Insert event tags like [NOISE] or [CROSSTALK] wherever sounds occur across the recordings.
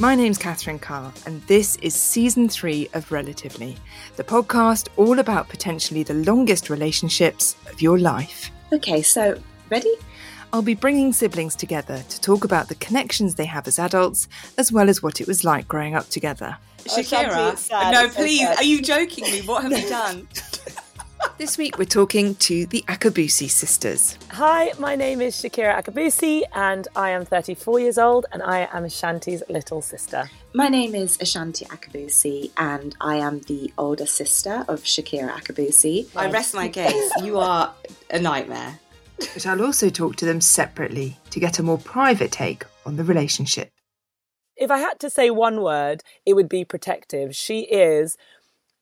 My name's Catherine Carr, and this is season three of Relatively, the podcast all about potentially the longest relationships of your life. Okay, so ready? I'll be bringing siblings together to talk about the connections they have as adults, as well as what it was like growing up together. Shakira, no, please, are you joking me? What have you [LAUGHS] done? [LAUGHS] This week we're talking to the Akabusi sisters. Hi, my name is Shakira Akabusi and I am 34 years old and I am Ashanti's little sister. My name is Ashanti Akabusi and I am the older sister of Shakira Akabusi. I rest my case. [LAUGHS] You are a nightmare. But I'll also talk to them separately to get a more private take on the relationship. If I had to say one word, it would be protective. She is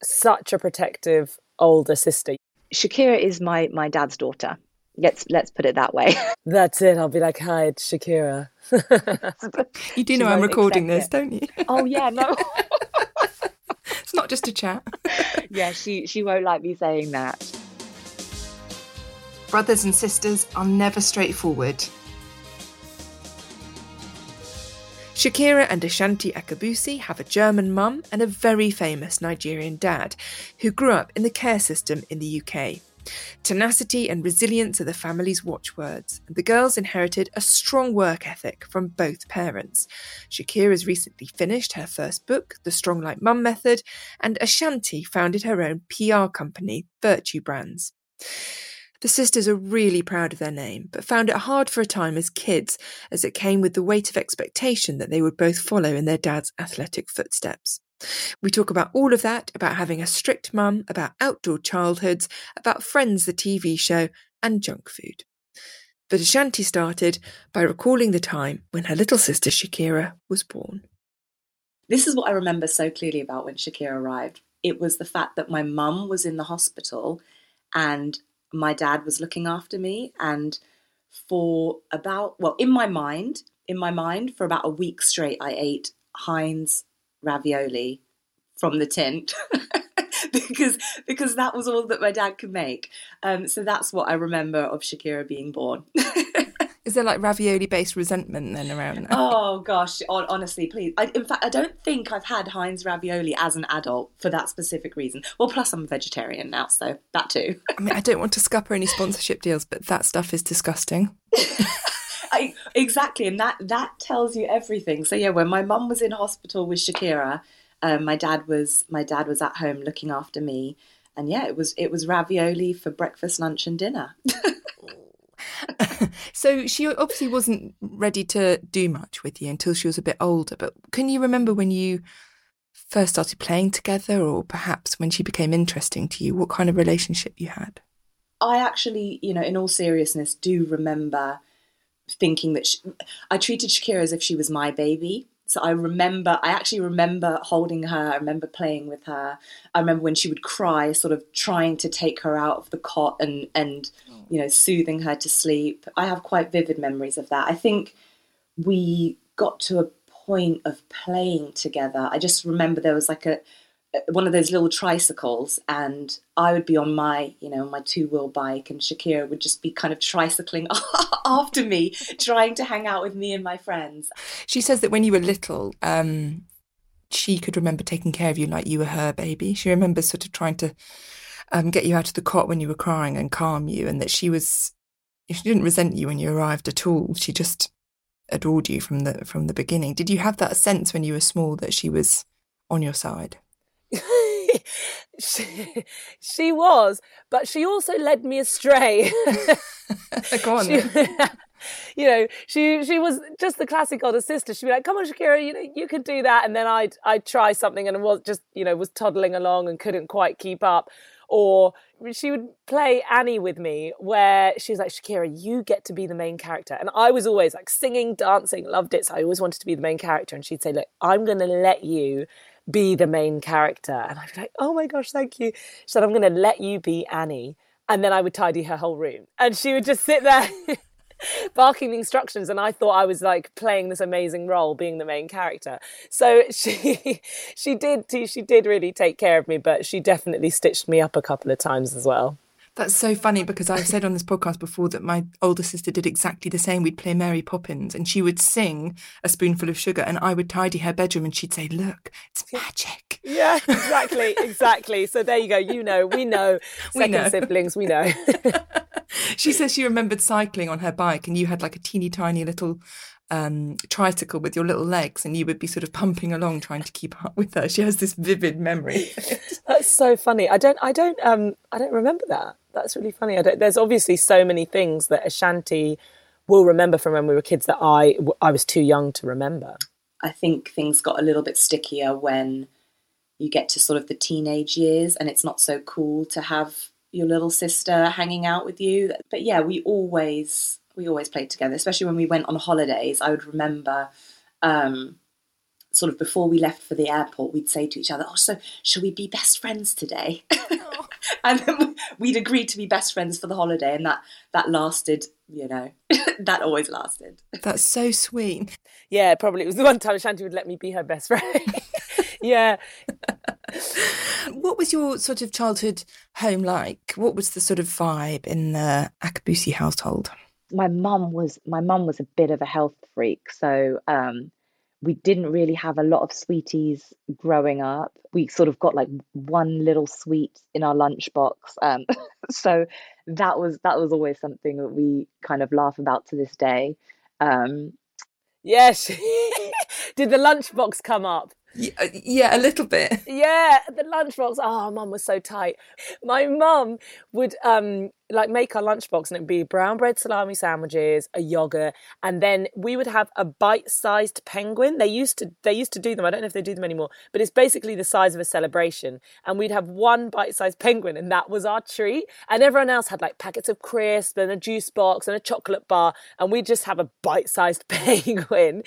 such a protective older sister. Shakira is my my dad's daughter. Let's let's put it that way. [LAUGHS] That's it. I'll be like, hi, it's Shakira. [LAUGHS] You do know I'm recording this, accept don't you? [LAUGHS] oh yeah, no. it's not just a chat. yeah, she she won't like me saying that. Brothers and sisters are never straightforward. Shakira and Ashanti Akabusi have a German mum and a very famous Nigerian dad who grew up in the care system in the UK. Tenacity and resilience are the family's watchwords, and the girls inherited a strong work ethic from both parents. Shakira has recently finished her first book, The Strong Like Mum Method, and Ashanti founded her own PR company, Virtue Brands. The sisters are really proud of their name, but found it hard for a time as kids, as it came with the weight of expectation that they would both follow in their dad's athletic footsteps. We talk about all of that, about having a strict mum, about outdoor childhoods, about Friends, the TV show, and junk food. But Ashanti started by recalling the time when her little sister Shakira was born. This is what I remember so clearly about when Shakira arrived. It was the fact that my mum was in the hospital and my dad was looking after me and for about well in my mind in my mind for about a week straight i ate heinz ravioli from the tin [LAUGHS] because because that was all that my dad could make. Um, so that's what i remember of shakira being born [LAUGHS] Is there like ravioli based resentment then around that? oh gosh honestly please I, in fact i don't think i've had heinz ravioli as an adult for that specific reason well plus i'm a vegetarian now so that too I mean, I don't want to scupper any sponsorship deals, but that stuff is disgusting. [LAUGHS] I, exactly, and that that tells you everything. So yeah, when my mum was in hospital with Shakira, um, my dad was my dad was at home looking after me, and yeah, it was it was ravioli for breakfast, lunch, and dinner. [LAUGHS] [LAUGHS] so she obviously wasn't ready to do much with you until she was a bit older. But can you remember when you first started playing together, or perhaps when she became interesting to you? What kind of relationship you had? I actually, you know, in all seriousness, do remember thinking that she, I treated Shakira as if she was my baby. So I remember, I actually remember holding her. I remember playing with her. I remember when she would cry, sort of trying to take her out of the cot and and mm. you know soothing her to sleep. I have quite vivid memories of that. I think we got to a point of playing together. I just remember there was like a one of those little tricycles and I would be on my, you know, my two wheel bike and Shakira would just be kind of tricycling [LAUGHS] after me, trying to hang out with me and my friends. She says that when you were little, um, she could remember taking care of you like you were her baby. She remembers sort of trying to um, get you out of the cot when you were crying and calm you, and that she was, if she didn't resent you when you arrived at all. She just adored you from the from the beginning. Did you have that sense when you were small that she was on your side? [LAUGHS] she, she was, but she also led me astray. [LAUGHS] Go on. She- [LAUGHS] you know, she she was just the classic older sister. She'd be like, "Come on, Shakira, you know, you could do that," and then I'd I'd try something and was just you know was toddling along and couldn't quite keep up, Or she would play Annie with me, where she was like, Shakira, you get to be the main character. And I was always like singing, dancing, loved it. So I always wanted to be the main character. And she'd say, Look, I'm going to let you be the main character. And I'd be like, Oh my gosh, thank you. She said, I'm going to let you be Annie. And then I would tidy her whole room. And she would just sit there. [LAUGHS] barking the instructions and I thought I was like playing this amazing role being the main character. So [LAUGHS] she she did she did really take care of me but she definitely stitched me up a couple of times as well. That's so funny because I've said on this podcast before that my older sister did exactly the same. We'd play Mary Poppins and she would sing a spoonful of sugar and I would tidy her bedroom and she'd say, Look, it's magic. Yeah, exactly, exactly. So there you go. You know, we know. [LAUGHS] Second we know. siblings, we know. [LAUGHS] [LAUGHS] she says she remembered cycling on her bike and you had like a teeny tiny little um, tricycle with your little legs and you would be sort of pumping along trying to keep up with her. She has this vivid memory. That's so funny. I don't, I don't, um, I don't remember that. That's really funny. there's obviously so many things that Ashanti will remember from when we were kids that I, I was too young to remember. I think things got a little bit stickier when you get to sort of the teenage years and it's not so cool to have your little sister hanging out with you. But yeah, we always we always played together, especially when we went on holidays. I would remember um, sort of before we left for the airport, we'd say to each other, "Oh, so shall we be best friends today?" [LAUGHS] [LAUGHS] and then we'd agreed to be best friends for the holiday, and that that lasted. You know, [LAUGHS] that always lasted. That's so sweet. Yeah, probably it was the one time Shanti would let me be her best friend. [LAUGHS] yeah. what was your sort of childhood home like? What was the sort of vibe in the Akabusi household? My mum was my mum was a bit of a health freak, so um, we didn't really have a lot of sweeties growing up. We sort of got like one little sweet in our lunchbox. Um, [LAUGHS] so that was that was always something that we kind of laugh about to this day. Um, yes. [LAUGHS] Did the lunchbox come up? Uh, yeah, a little bit. Yeah, the lunchbox. Oh, mum was so tight. My mum would um like make our lunchbox and it'd be brown bread salami sandwiches, a yogurt, and then we would have a bite-sized penguin. They used to they used to do them. I don't know if they do them anymore, but it's basically the size of a celebration. And we'd have one bite-sized penguin, and that was our treat. And everyone else had like packets of crisp and a juice box and a chocolate bar, and we'd just have a bite-sized [LAUGHS] penguin.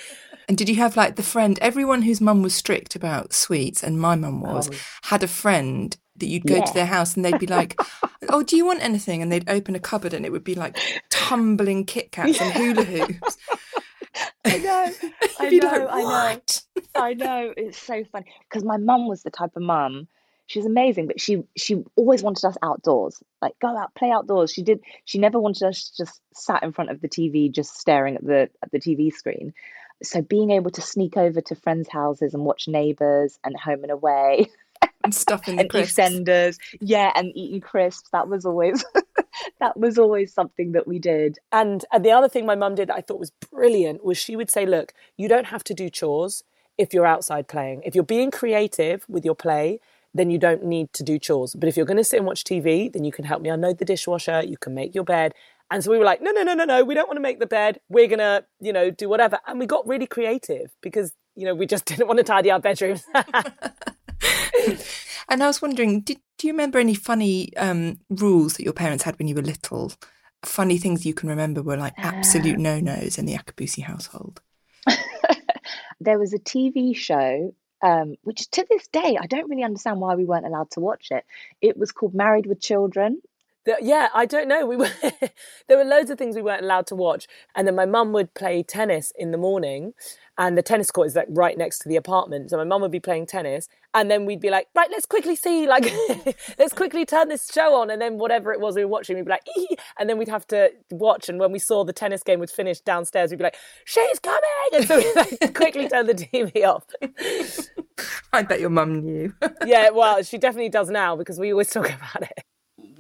And did you have like the friend? Everyone whose mum was strict about sweets, and my mum was, oh. had a friend that you'd go yeah. to their house and they'd be like, [LAUGHS] "Oh, do you want anything?" And they'd open a cupboard and it would be like tumbling Kit Kats yeah. and hula hoops. [LAUGHS] I know, [LAUGHS] I know, like, I know, I know. It's so funny because my mum was the type of mum. She was amazing, but she she always wanted us outdoors, like go out, play outdoors. She did. She never wanted us just sat in front of the TV, just staring at the at the TV screen. So being able to sneak over to friends' houses and watch Neighbours and Home and Away and stuffing the and crisps. EastEnders. Yeah, and eating crisps. That was always [LAUGHS] that was always something that we did. And, and the other thing my mum did that I thought was brilliant was she would say, "Look, you don't have to do chores if you're outside playing. If you're being creative with your play." Then you don't need to do chores. But if you're going to sit and watch TV, then you can help me unload the dishwasher. You can make your bed. And so we were like, no, no, no, no, no, we don't want to make the bed. We're going to, you know, do whatever. And we got really creative because, you know, we just [LAUGHS] didn't want to tidy our bedrooms. [LAUGHS] [LAUGHS] and I was wondering, did, do you remember any funny um, rules that your parents had when you were little? Funny things you can remember were like absolute uh, no nos in the Akabusi household. [LAUGHS] there was a TV show, um, which to this day, I don't really understand why we weren't allowed to watch it. It was called Married with Children. The, yeah, I don't know. We were [LAUGHS] there were loads of things we weren't allowed to watch, and then my mum would play tennis in the morning, and the tennis court is like right next to the apartment. So my mum would be playing tennis, and then we'd be like, right, let's quickly see, like, [LAUGHS] let's quickly turn this show on, and then whatever it was we were watching, we'd be like, Ee! and then we'd have to watch. And when we saw the tennis game was finished downstairs, we'd be like, she's coming, and so we'd like, [LAUGHS] quickly turn the TV off. I bet your mum knew. yeah, well, she definitely does now because we always talk about it.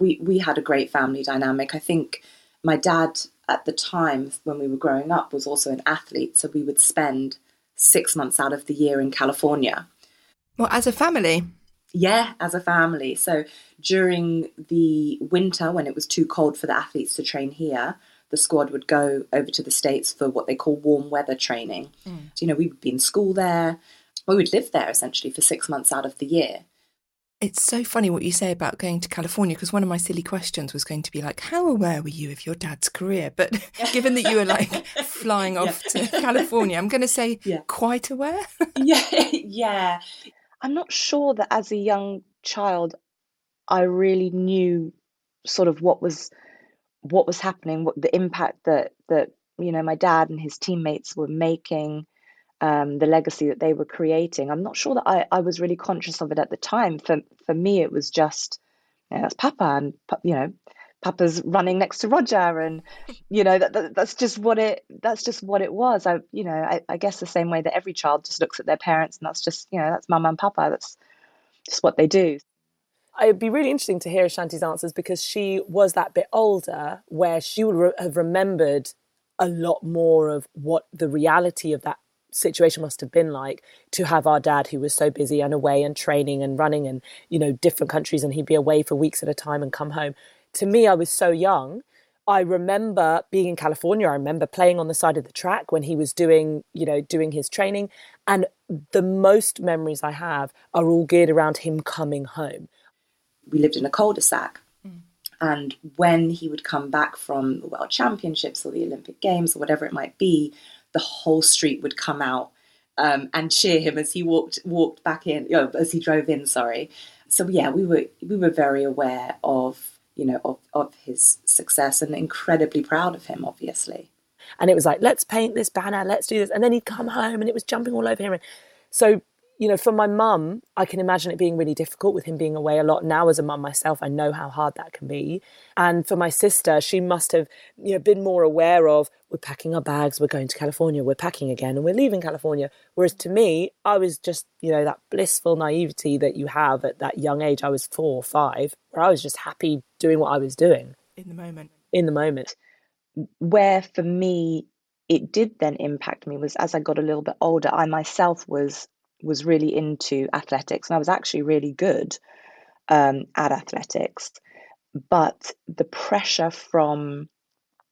We we had a great family dynamic. I think my dad at the time when we were growing up was also an athlete, so we would spend six months out of the year in California. Well, as a family? Yeah, as a family. So during the winter, when it was too cold for the athletes to train here, the squad would go over to the States for what they call warm weather training. Mm. So, you know, we would be in school there. We would live there essentially for six months out of the year. It's so funny what you say about going to California because one of my silly questions was going to be like, how aware were you of your dad's career? But [LAUGHS] [LAUGHS] given that you were like [LAUGHS] flying off yeah. to California, I'm going to say yeah. quite aware. yeah, yeah. I'm not sure that as a young child, I really knew sort of what was what was happening, what the impact that that you know my dad and his teammates were making, um, the legacy that they were creating. I'm not sure that I, I was really conscious of it at the time. For for me, it was just that's Papa, and you know, Papa's running next to Roger, and you know that, that, that's just what it that's just what it was. I you know I, I guess the same way that every child just looks at their parents, and that's just you know that's Mama and Papa. That's just what they do. It'd be really interesting to hear Ashanti's answers because she was that bit older where she would re- have remembered a lot more of what the reality of that situation must have been like to have our dad who was so busy and away and training and running and you know different countries and he'd be away for weeks at a time and come home. To me i was so young. I remember being in california i remember playing on the side of the track when he was doing you know doing his training. And the most memories i have are all geared around him coming home. We lived in a cul-de-sac. Mm. and when he would come back from the world championships or the olympic games or whatever it might be the whole street would come out um, and cheer him as he walked walked back in, you know, as he drove in. Sorry. So yeah, we were we were very aware of you know of, of his success and incredibly proud of him, obviously. And it was like, let's paint this banner, let's do this, and then he'd come home and it was jumping all over him. And so you know, for my mum, I can imagine it being really difficult with him being away a lot. Now, as a mum myself, I know how hard that can be. And for my sister, she must have, you know, been more aware of we're packing our bags, we're going to California, we're packing again, and we're leaving California. Whereas to me, I was just, you know, that blissful naivety that you have at that young age. I was four or five, where I was just happy doing what I was doing in the moment. In the moment. Where for me, it did then impact me was as I got a little bit older, I myself was was really into athletics and I was actually really good um, at athletics. But the pressure from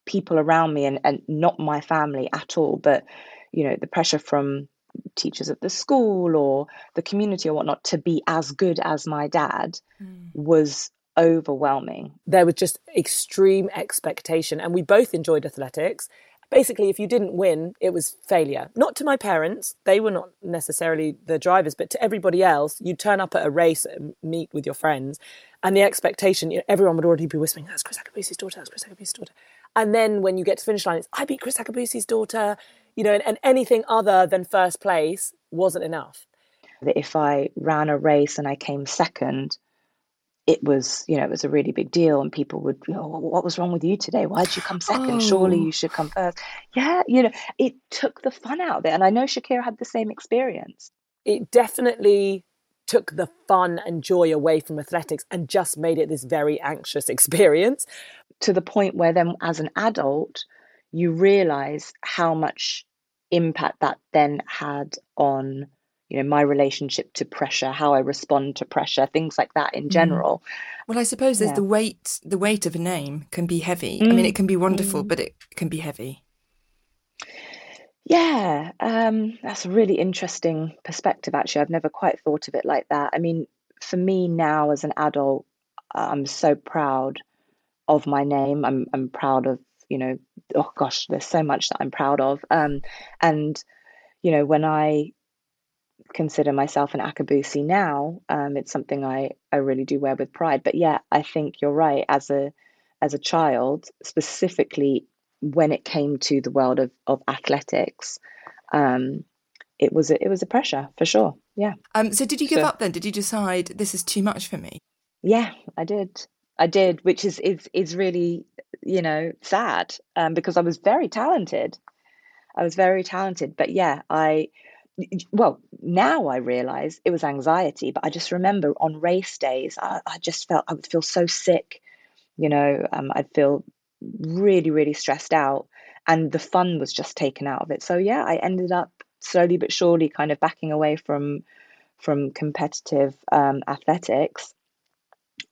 people around me and, and not my family at all, but you know, the pressure from teachers at the school or the community or whatnot to be as good as my dad mm. was overwhelming. There was just extreme expectation, and we both enjoyed athletics basically, if you didn't win, it was failure. Not to my parents, they were not necessarily the drivers, but to everybody else, you'd turn up at a race and meet with your friends, and the expectation, you know, everyone would already be whispering, oh, that's Chris Akabusi's daughter, that's Chris Akabusi's daughter. And then when you get to finish line, it's, I beat Chris Akabusi's daughter, you know, and, and anything other than first place wasn't enough. That if I ran a race and I came second, it was, you know, it was a really big deal, and people would, oh, what was wrong with you today? Why did you come second? Oh. Surely you should come first. Yeah, you know, it took the fun out of it, and I know Shakira had the same experience. It definitely took the fun and joy away from athletics and just made it this very anxious [LAUGHS] experience. To the point where then, as an adult, you realize how much impact that then had on you know my relationship to pressure how i respond to pressure things like that in mm. general mm. well i suppose there's yeah. the weight the weight of a name can be heavy mm. i mean it can be wonderful mm. but it can be heavy yeah um, that's a really interesting perspective actually i've never quite thought of it like that i mean for me now as an adult i'm so proud of my name i'm i'm proud of you know oh gosh there's so much that i'm proud of um, and you know when i consider myself an Akabusi now. Um, it's something I, I really do wear with pride. But yeah, I think you're right. As a as a child, specifically when it came to the world of, of athletics, um, it was a, it was a pressure for sure. Yeah. Um. So did you give so, up then? Did you decide this is too much for me? Yeah, I did. I did, which is is is really you know sad um, because I was very talented. I was very talented, but yeah, I well, now I realize it was anxiety, but I just remember on race days, I, I just felt I would feel so sick. You know, um, I'd feel really, really stressed out, and the fun was just taken out of it. So yeah, I ended up slowly but surely kind of backing away from from competitive um, athletics,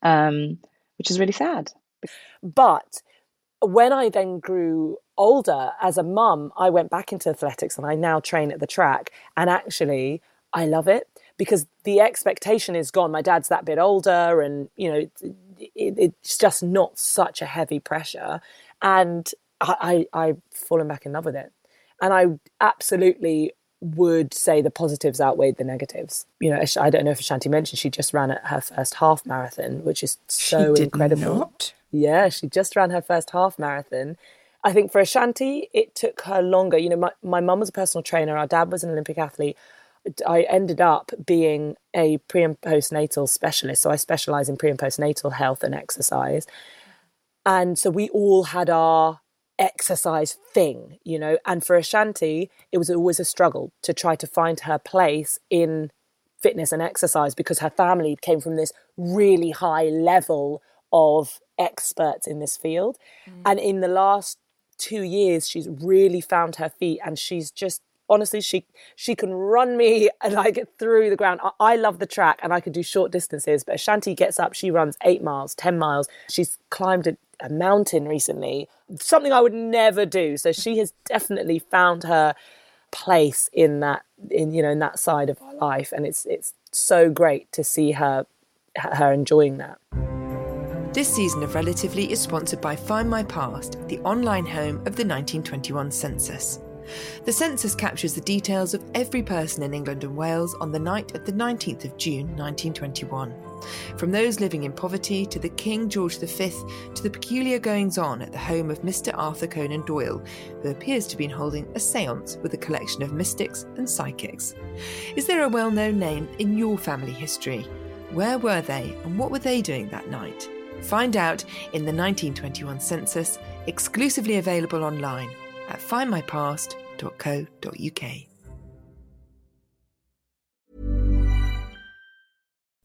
um, which is really sad. But when I then grew older as a mum, I went back into athletics and I now train at the track. And actually, I love it because the expectation is gone. My dad's that bit older, and you know, it, it's just not such a heavy pressure. And I, I, I've fallen back in love with it. And I absolutely would say the positives outweighed the negatives. You know, I don't know if Ashanti mentioned she just ran at her first half marathon, which is so incredible. Not. Yeah, she just ran her first half marathon. I think for Ashanti, it took her longer. You know, my, my mum was a personal trainer, our dad was an Olympic athlete. I ended up being a pre and postnatal specialist. So I specialize in pre and postnatal health and exercise. And so we all had our exercise thing, you know. And for Ashanti, it was always a struggle to try to find her place in fitness and exercise because her family came from this really high level of experts in this field. Mm. And in the last two years, she's really found her feet and she's just honestly she she can run me [LAUGHS] get through the ground. I, I, love the track and I can do short distances, but Ashanti gets up, she runs eight miles, ten miles. She's climbed a, a mountain recently, something I would never do. So she has definitely found her place in that in you know in that side of her life, and it's it's so great to see her her enjoying that. This season of Relatively is sponsored by Find My Past, the online home of the 1921 census. The census captures the details of every person in England and Wales on the night of the 19th of June 1921. From those living in poverty to the King George V to the peculiar goings on at the home of Mr. Arthur Conan Doyle, who appears to be holding a seance with a collection of mystics and psychics. Is there a well known name in your family history? Where were they and what were they doing that night? Find out in the 1921 census, exclusively available online at findmypast.co.uk.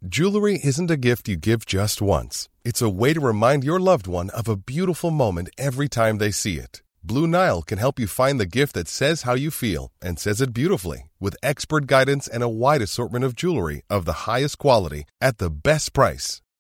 Jewelry isn't a gift you give just once, it's a way to remind your loved one of a beautiful moment every time they see it. Blue Nile can help you find the gift that says how you feel and says it beautifully with expert guidance and a wide assortment of jewelry of the highest quality at the best price.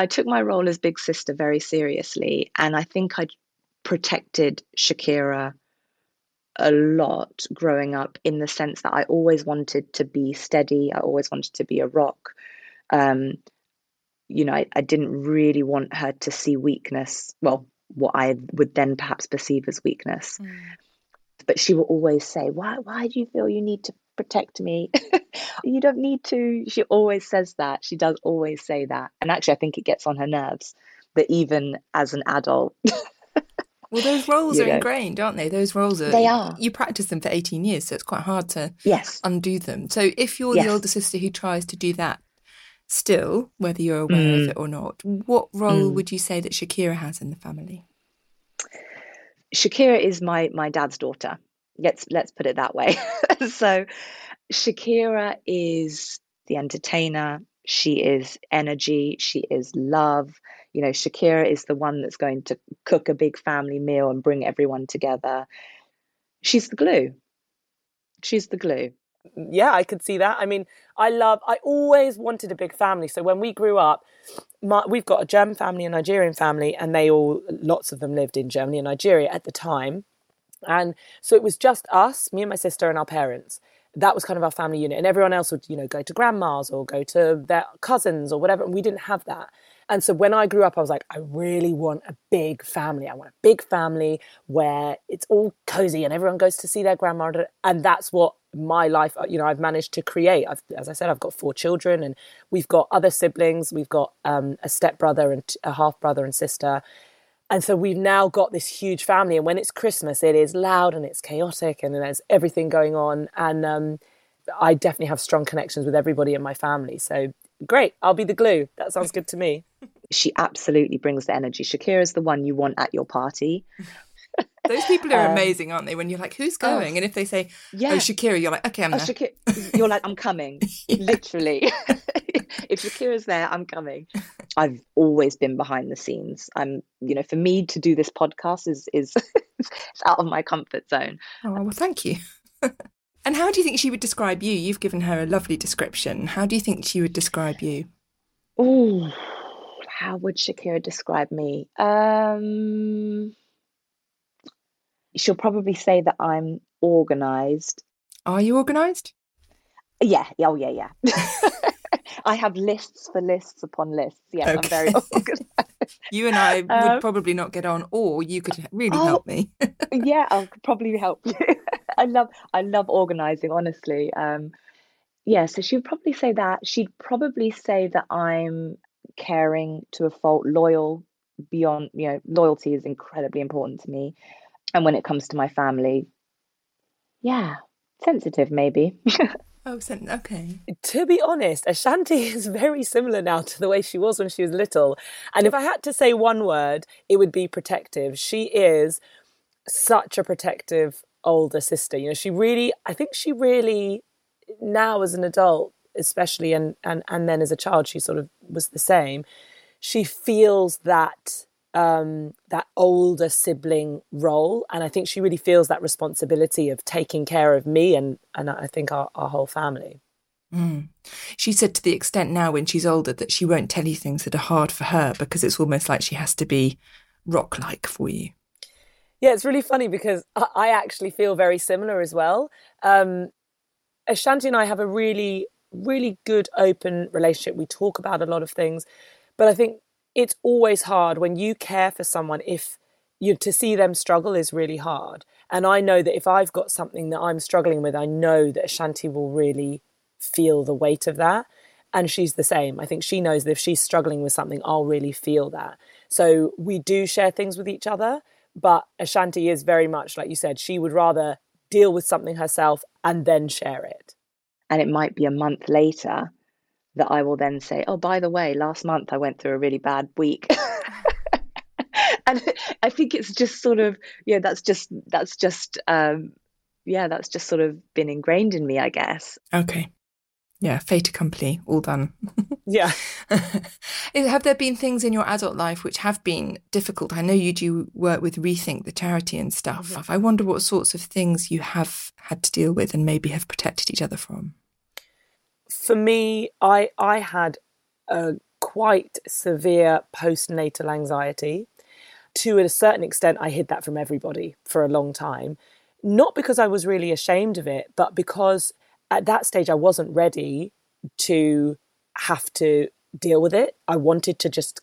I took my role as big sister very seriously, and I think I protected Shakira a lot growing up in the sense that I always wanted to be steady. I always wanted to be a rock. Um, you know, I, I didn't really want her to see weakness. Well, what I would then perhaps perceive as weakness. Mm. But she will always say, "Why? Why do you feel you need to protect me. [LAUGHS] you don't need to. She always says that. She does always say that. And actually, I think it gets on her nerves that even as an adult, [LAUGHS] Well, those [LAUGHS] roles are know. ingrained, aren't they? Those roles are. They are. You practice them for 18 years, so it's quite hard to yes. undo them. So if you're yes. the older sister who tries to do that still, whether you're aware mm. of it or not, what role mm. would you say that Shakira has in the family? Shakira is my my dad's daughter let's let's put it that way. [LAUGHS] so Shakira is the entertainer, she is energy, she is love. You know, Shakira is the one that's going to cook a big family meal and bring everyone together. She's the glue. She's the glue. Yeah, I could see that. I mean, I love, I always wanted a big family. So when we grew up, my, we've got a German family, a Nigerian family, and they all, lots of them lived in Germany and Nigeria at the time. And so it was just us, me and my sister, and our parents. That was kind of our family unit. And everyone else would, you know, go to grandma's or go to their cousins or whatever. And we didn't have that. And so when I grew up, I was like, I really want a big family. I want a big family where it's all cozy and everyone goes to see their grandma. And that's what my life, you know, I've managed to create. I've, as I said, I've got four children and we've got other siblings. We've got um, a step brother and a half brother and sister. And so we've now got this huge family. And when it's Christmas, it is loud and it's chaotic and there's everything going on. And um, I definitely have strong connections with everybody in my family. So great, I'll be the glue. That sounds good to me. [LAUGHS] She absolutely brings the energy. Shakira's the one you want at your party. Those people are um, amazing, aren't they? When you're like, "Who's oh. going?" Oh, and if they say, "Yeah, oh, Shakira," you're like, "Okay, I'm oh, there." Shakira, [LAUGHS] you're like, "I'm coming." [LAUGHS] Literally, [LAUGHS] if Shakira's there, I'm coming. I've always been behind the scenes. I'm, you know, for me to do this podcast is is it's out of my comfort zone. Oh well, thank you. and how do you think she would describe you? You've given her a lovely description. How do you think she would describe you? Oh, how would Shakira describe me? Um she'll probably say that I'm organized. Are you organized? Yeah. Oh, yeah, yeah. [LAUGHS] I have lists for lists upon lists. Yes, okay. I'm very [LAUGHS] organized. you and I would um, probably not get on, or you could really oh, help me. [LAUGHS] yeah, I could probably help you. I love, I love organizing. Honestly, um, yeah. So she would probably say that. She'd probably say that I'm caring to a fault, loyal beyond. You know, loyalty is incredibly important to me and when it comes to my family, yeah, sensitive maybe. [LAUGHS] Oh, okay. To be honest, Ashanti [LAUGHS] is very similar now to the way she was when she was little. And if I had to say one word, it would be protective. She is such a protective older sister. You know, she really, I think she really, now as an adult, especially, and, and, and then as a child, she sort of was the same. She feels that um, that older sibling role, and I think she really feels that responsibility of taking care of me and and I think our, our whole family. Mm. She said to the extent now when she's older that she won't tell you things that are hard for her because it's almost like she has to be rock like for you. Yeah, it's really funny because I actually feel very similar as well. Um, Ashanti and I have a really, really good open relationship. We talk about a lot of things, but I think it's always hard when you care for someone if you to see them struggle is really hard. And i know that if i've got something that i'm struggling with i know that ashanti will really feel the weight of that. And she's the same. I think she knows that if she's struggling with something i'll really feel that. So we do share things with each other but ashanti is very much like you said she would rather deal with something herself and then share it. And it might be a month later that I will then say, oh, by the way, last month I went through a really bad week. [LAUGHS] and I think it's just sort of, yeah, that's just, that's just, um, yeah, that's just sort of been ingrained in me, I guess. Okay. Yeah, fait accompli, all done. [LAUGHS] yeah. have there been things in your adult life which have been difficult? I know you do work with Rethink the charity and stuff. Mm-hmm. I wonder what sorts of things you have had to deal with and maybe have protected each other from for me, I I had a quite severe postnatal anxiety. To a certain extent, I hid that from everybody for a long time. Not because I was really ashamed of it, but because at that stage I wasn't ready to have to deal with it. I wanted to just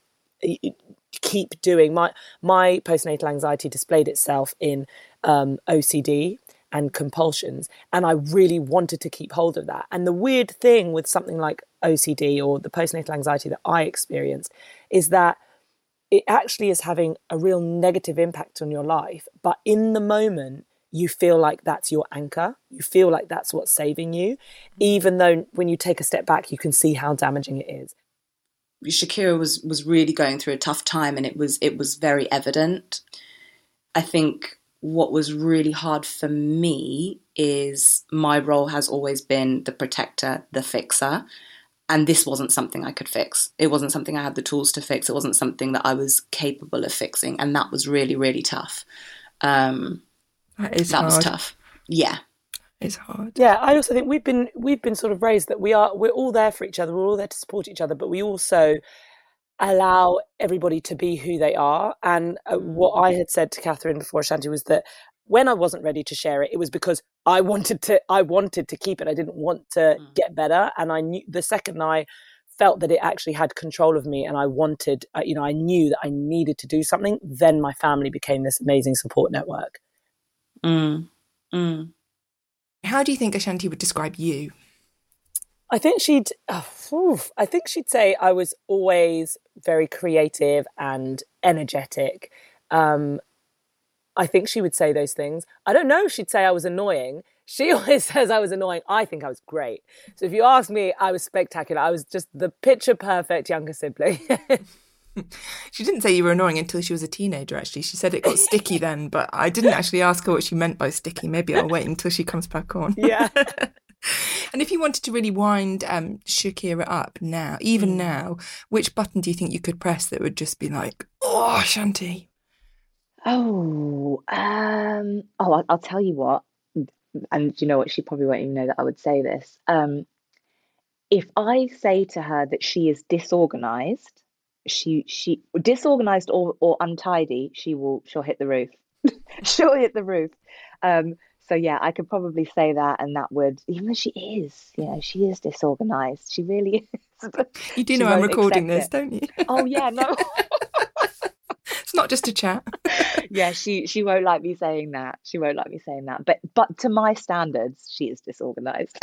keep doing my my postnatal anxiety displayed itself in um, OCD and compulsions. And I really wanted to keep hold of that. And the weird thing with something like OCD or the postnatal anxiety that I experienced is that it actually is having a real negative impact on your life. But in the moment, you feel like that's your anchor. You feel like that's what's saving you, mm. even though when you take a step back, you can see how damaging it is. Shakira was was really going through a tough time, and it was it was very evident. I think what was really hard for me is my role has always been the protector, the fixer. And this wasn't something I could fix. It wasn't something I had the tools to fix. It wasn't something that I was capable of fixing. And that was really, really tough. Um, that is that hard. was tough. Yeah. It's hard. Yeah, I also think we've been we've been sort of raised that we are we're all there for each other. We're all there to support each other, but we also allow everybody to be who they are. And uh, what I had said to Catherine before Shanti was that when I wasn't ready to share it, it was because I wanted to. I wanted to keep it. I didn't want to mm. get better. And I knew the second I felt that it actually had control of me, and I wanted, uh, you know, I knew that I needed to do something. Then my family became this amazing support network. Mm. Mm. How do you think Ashanti would describe you? I think she'd, oh, I think she'd say I was always very creative and energetic. Um, I think she would say those things. I don't know if she'd say I was annoying. [LAUGHS] she always says I was annoying. I think I was great. So if you ask me, I was spectacular. I was just the picture perfect younger sibling. [LAUGHS] she didn't say you were annoying until she was a teenager, actually. She said it got sticky then, but I didn't actually ask her what she meant by sticky. Maybe I'll wait until she comes back on. Yeah. [LAUGHS] [LAUGHS] and if you wanted to really wind um, Shakira up now, even mm. now, which button do you think you could press that would just be like, oh, Shanti? Oh, um, oh, I'll, I'll tell you what. And you know what? She probably won't even know that I would say this. Um, if I say to her that she is disorganized, she she disorganized or, or untidy, she will she'll hit the roof. [LAUGHS] she'll hit the roof. Um, so yeah, I could probably say that, and that would even though she is, you know, she is disorganized. She really [LAUGHS] is. You do know I'm recording this, it. don't you? Oh yeah, no. [LAUGHS] [LAUGHS] it's not just a chat. yeah, she she won't like me saying that. She won't like me saying that. But but to my standards, she is disorganized.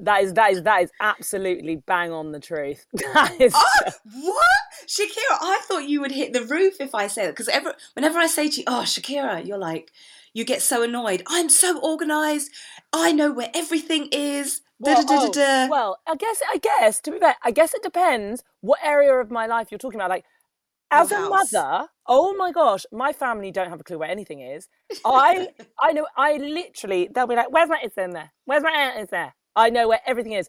That is that is that is absolutely bang on the truth. That is oh, what Shakira? I thought you would hit the roof if I say that because ever whenever I say to you, "Oh, Shakira," you're like, you get so annoyed. I'm so organized. I know where everything is. Well, oh, well, I guess I guess to be fair, I guess it depends what area of my life you're talking about. Like as a mother, oh my gosh, my family don't have a clue where anything is. I [LAUGHS] I know I literally they'll be like, "Where's my it's in there? Where's my aunt is there?" I know where everything is.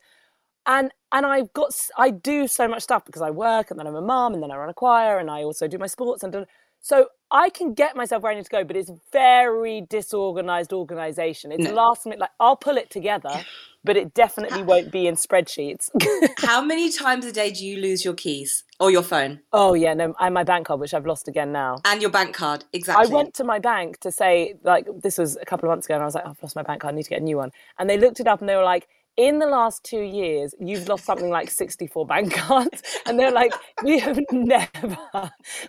And and I've got I do so much stuff because I work and then I'm a mom and then I run a choir and I also do my sports and so I can get myself where I need to go, but it's very disorganized organization. It's no. last minute like I'll pull it together, but it definitely won't be in spreadsheets. [LAUGHS] How many times a day do you lose your keys or your phone? Oh yeah, no, and my bank card, which I've lost again now. And your bank card, exactly. I went to my bank to say like this was a couple of months ago, and I was like, oh, I've lost my bank card, I need to get a new one. And they looked it up, and they were like in the last two years, you've lost something like 64 bank [LAUGHS] cards. And they're like, we have never,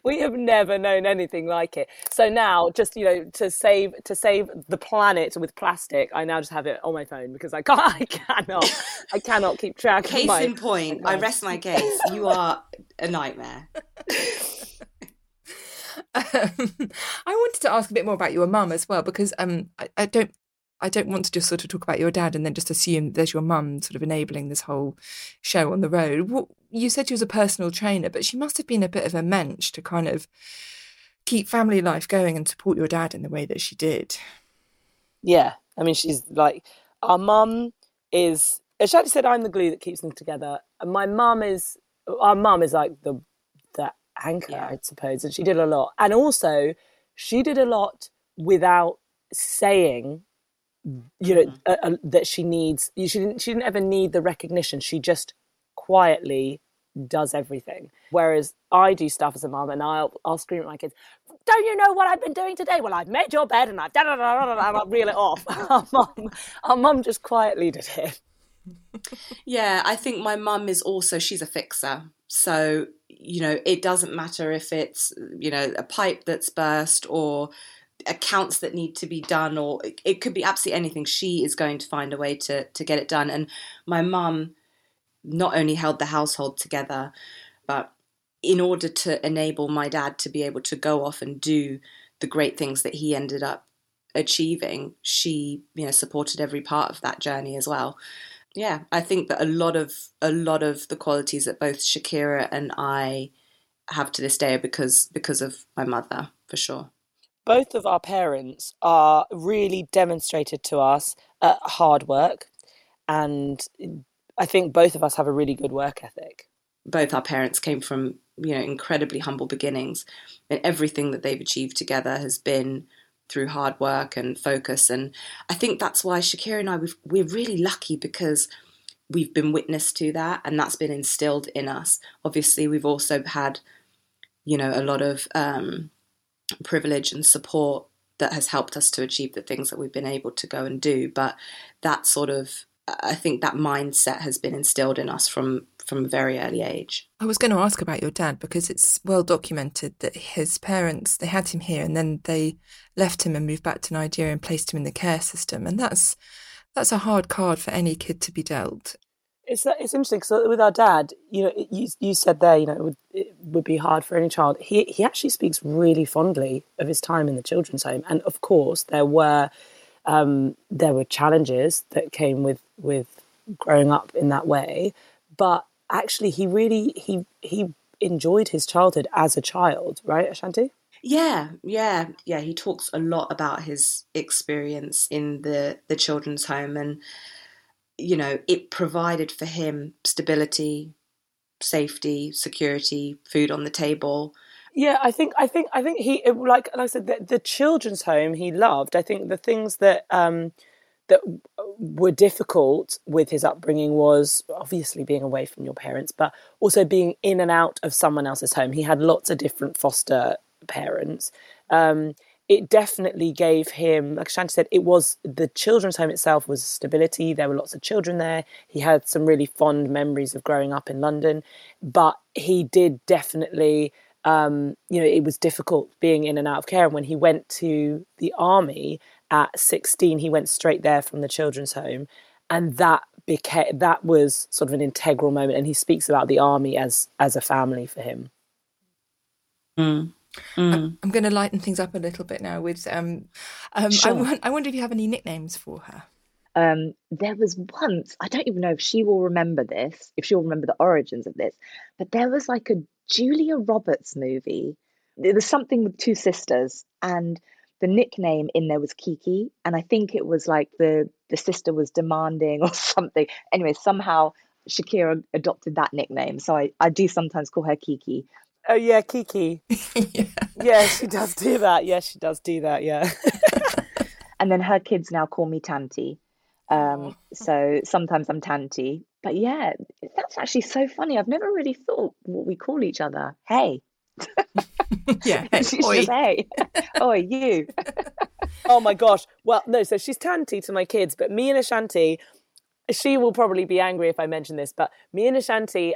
we have never known anything like it. So now just, you know, to save, to save the planet with plastic, I now just have it on my phone because I can't, [LAUGHS] I cannot, I cannot keep track case my, in point, I rest my case. You are a nightmare. [LAUGHS] Um, I wanted to ask a bit more about your mum as well because um, I, I, don't I don't want to just sort of talk about your dad and then just assume there's your mum sort of enabling this whole show on the road. What, you said she was a personal trainer, but she must have been a bit of a mensch to kind of keep family life going and support your dad in the way that she did. Yeah, I mean, she's like our mum is. As Shanti said, I'm the glue that keeps them together. And my mum is our mum is like the the anchor, yeah. I suppose, and she did a lot. And also, she did a lot without saying you know mm-hmm. that she needs she didn't she didn't ever need the recognition. She just quietly does everything. Whereas i do stuff as a mom and i'll i'll scream at my kids don't you know what i've been doing today? Well i've made your bed and i've done it and i'll reel it off. [LAUGHS] Our mom our mom just quietly did it. Yeah i think my mum is also she's a fixer. So you know it doesn't matter if it's you know a pipe that's burst or accounts that need to be done or it, it, could be absolutely anything. She is going to find a way to to get it done. And my mum not only held the household together but in order to enable my dad to be able to go off and do the great things that he ended up achieving she you know supported every part of that journey as well. Yeah i think that a lot of a lot of the qualities that both shakira and i have to this day are because because of my mother for sure both of our parents are really demonstrated to us uh, hard work and i think both of us have a really good work ethic. Both our parents came from you know incredibly humble beginnings and everything that they've achieved together has been through hard work and focus and i think that's why shakira and i we are really lucky because we've been witness to that and that's been instilled in us. Obviously we've also had you know a lot of um, privilege and support that has helped us to achieve the things that we've been able to go and do. But that sort of, I think that mindset has been instilled in us from from a very early age. I was going to ask about your dad because it's well documented that his parents they had him here and then they left him and moved back to Nigeria and placed him in the care system, and that's that's a hard card for any kid to be dealt. It's it's interesting because with our dad, you know, you you said there, you know, it would it would be hard for any child. He he actually speaks really fondly of his time in the children's home, and of course there were Um, there were challenges that came with with growing up in that way, but actually, he really he he enjoyed his childhood as a child, right, Ashanti? Yeah, yeah, yeah. He talks a lot about his experience in the the children's home, and you know, it provided for him stability, safety, security, food on the table. Yeah, I think I think I think he like like I said the, the children's home he loved. I think the things that um that were difficult with his upbringing was obviously being away from your parents, but also being in and out of someone else's home. He had lots of different foster parents. Um, it definitely gave him, like Shanti said, it was the children's home itself was stability. There were lots of children there. He had some really fond memories of growing up in London, but he did definitely, um, you know, it was difficult being in and out of care. And when he went to the army at 16, he went straight there from the children's home. And that became, that was sort of an integral moment. And he speaks about the army as, as a family for him. Mm. Mm. I'm going to lighten things up a little bit now with. Um, um, sure. I, w- I wonder if you have any nicknames for her. Um, there was once, I don't even know if she will remember this, if she'll remember the origins of this, but there was like a Julia Roberts movie. There was something with two sisters, and the nickname in there was Kiki, and I think it was like the the sister was demanding [LAUGHS] or something. Anyway, somehow Shakira adopted that nickname, so I, I do sometimes call her Kiki. Oh yeah, Kiki. [LAUGHS] yeah. yeah, she does do that. Yeah, she does do that. Yeah. [LAUGHS] and then her kids now call me Tanti. Um, so sometimes I'm Tanti. But yeah, that's actually so funny. I've never really thought what we call each other. Hey. [LAUGHS] yeah. Hey, she's oi. just hey. Oi, you. oh my gosh. Well, no, so she's Tanti to my kids, but me and Ashanti, she will probably be angry if I mention this, but me and Ashanti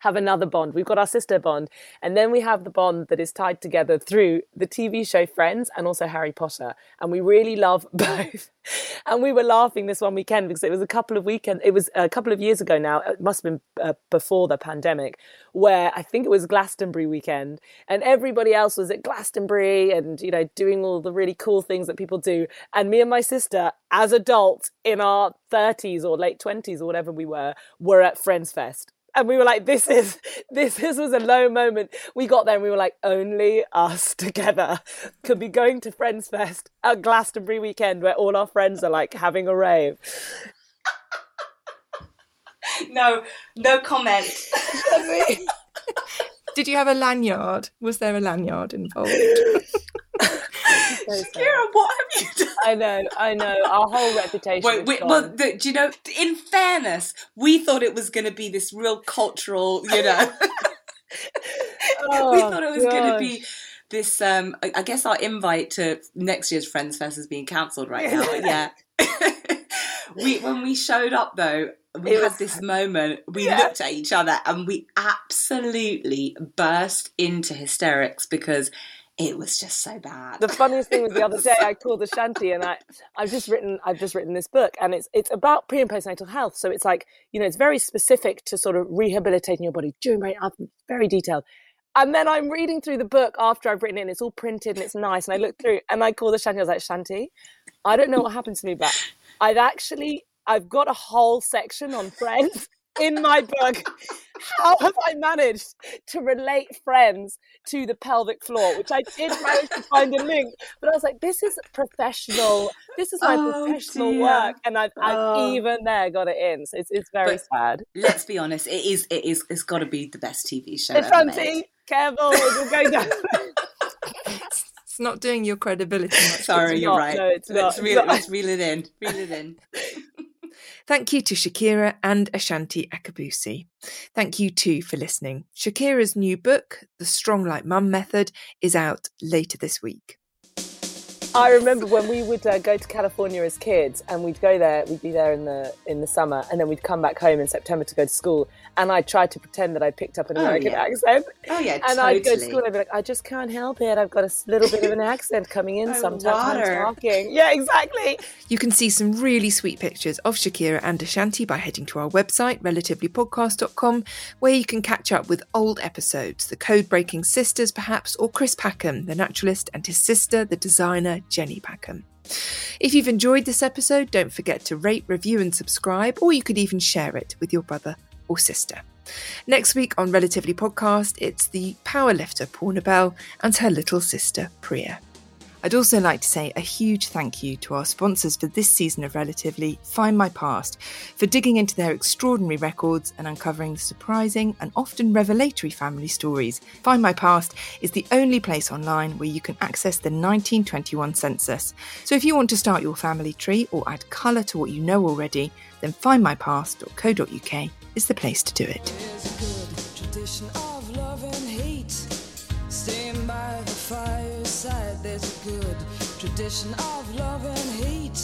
have another bond. We've got our sister bond. And then we have the bond that is tied together through the TV show Friends and also Harry Potter. And we really love [LAUGHS] both. and we were laughing this one weekend because it was a couple of weekend, it was a couple of years ago now. It must have been uh, before the pandemic, where I think it was Glastonbury weekend, and everybody else was at Glastonbury and you know doing all the really cool things that people do. And me and my sister, as adults in our 30s or late 20s or whatever we were, were at Friends Fest and we were like, this is this this was a low moment. We got there and we were like, only us together could be going to Friends Fest at Glastonbury weekend where all our friends are like having a rave. [LAUGHS] No, no comment. Did you have a lanyard? Was there a lanyard involved? [LAUGHS] Shakira, what have you done? I know, I know. Our whole reputation. Wait, wait well, the, do you know? In fairness, we thought it was going to be this real cultural, you know. [LAUGHS] oh, we thought it was going to be this. Um, I, I guess our invite to next year's Friends Fest is being cancelled right now. But yeah. [LAUGHS] we when we showed up though, we it had was, this moment. We yeah. looked at each other and we absolutely burst into hysterics because it was just so bad. The funniest thing was the other day I [LAUGHS] called Ashanti and I I've just written I've just written this book and it's it's about pre and postnatal health. So it's like, you know, it's very specific to sort of rehabilitating your body during very um, very detailed. And then I'm reading through the book after I've written it and it's all printed and it's nice. And I look through and I called Ashanti, I was like, Shanti, I don't know what happened to me, but I've actually I've got a whole section on friends in my book. How have I managed to relate friends to the pelvic floor? Which I did manage to find a link, but I was like, this is professional. This is my oh, professional dear. work, and I've, I've oh. even there got it in. So it's, it's very but sad. Let's be honest, it is. It is. It's got to be the best TV show it's ever made. Careful, we'll go down. it's not doing your credibility much. Sorry, you're not, right. No, it's let's, not. Reel, let's reel it in. Reel it in. [LAUGHS] Thank you to Shakira and Ashanti Akabusi. Thank you too for listening. Shakira's new book, The Strong Like Mum Method, is out later this week. I remember when we would uh, go to California as kids, and we'd go there. We'd be there in the in the summer, and then we'd come back home in September to go to school. And I'd try to pretend that I picked up an oh, American yeah. accent. Oh yeah, and totally. I'd go to school and I'd be like, I just can't help it. I've got a little bit of an accent coming in [LAUGHS] sometimes when I'm talking. [LAUGHS] Yeah, exactly. You can see some really sweet pictures of Shakira and Ashanti by heading to our website, relativelypodcast.com, where you can catch up with old episodes, the code breaking sisters, perhaps, or Chris Packham, the naturalist, and his sister, the designer Jenny Packham. If you've enjoyed this episode, don't forget to rate, review, and subscribe, or you could even share it with your brother or sister. Next week on Relatively Podcast, it's the powerlifter Poorna Bell and her little sister Priya. I'd also like to say a huge thank you to our sponsors for this season of Relatively, Find My Past, for digging into their extraordinary records and uncovering the surprising and often revelatory family stories. Find My Past is the only place online where you can access the 1921 census. So if you want to start your family tree or add colour to what you know already, then findmypast.co.uk is the place to do it. Of love and hate.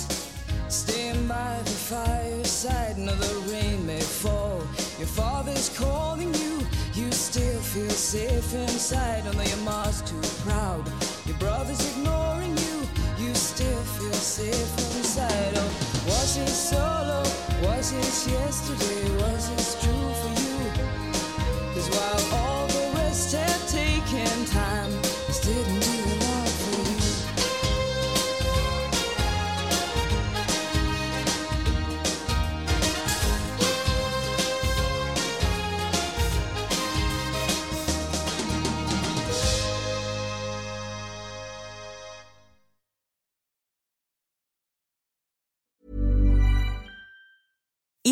Stand by the fireside, now the rain may fall. Your father's calling you, you still feel safe inside. Although your mom's too proud, your brother's ignoring you, you still feel safe inside. Oh, was it solo? Was it yesterday? Was it true for you? Cause while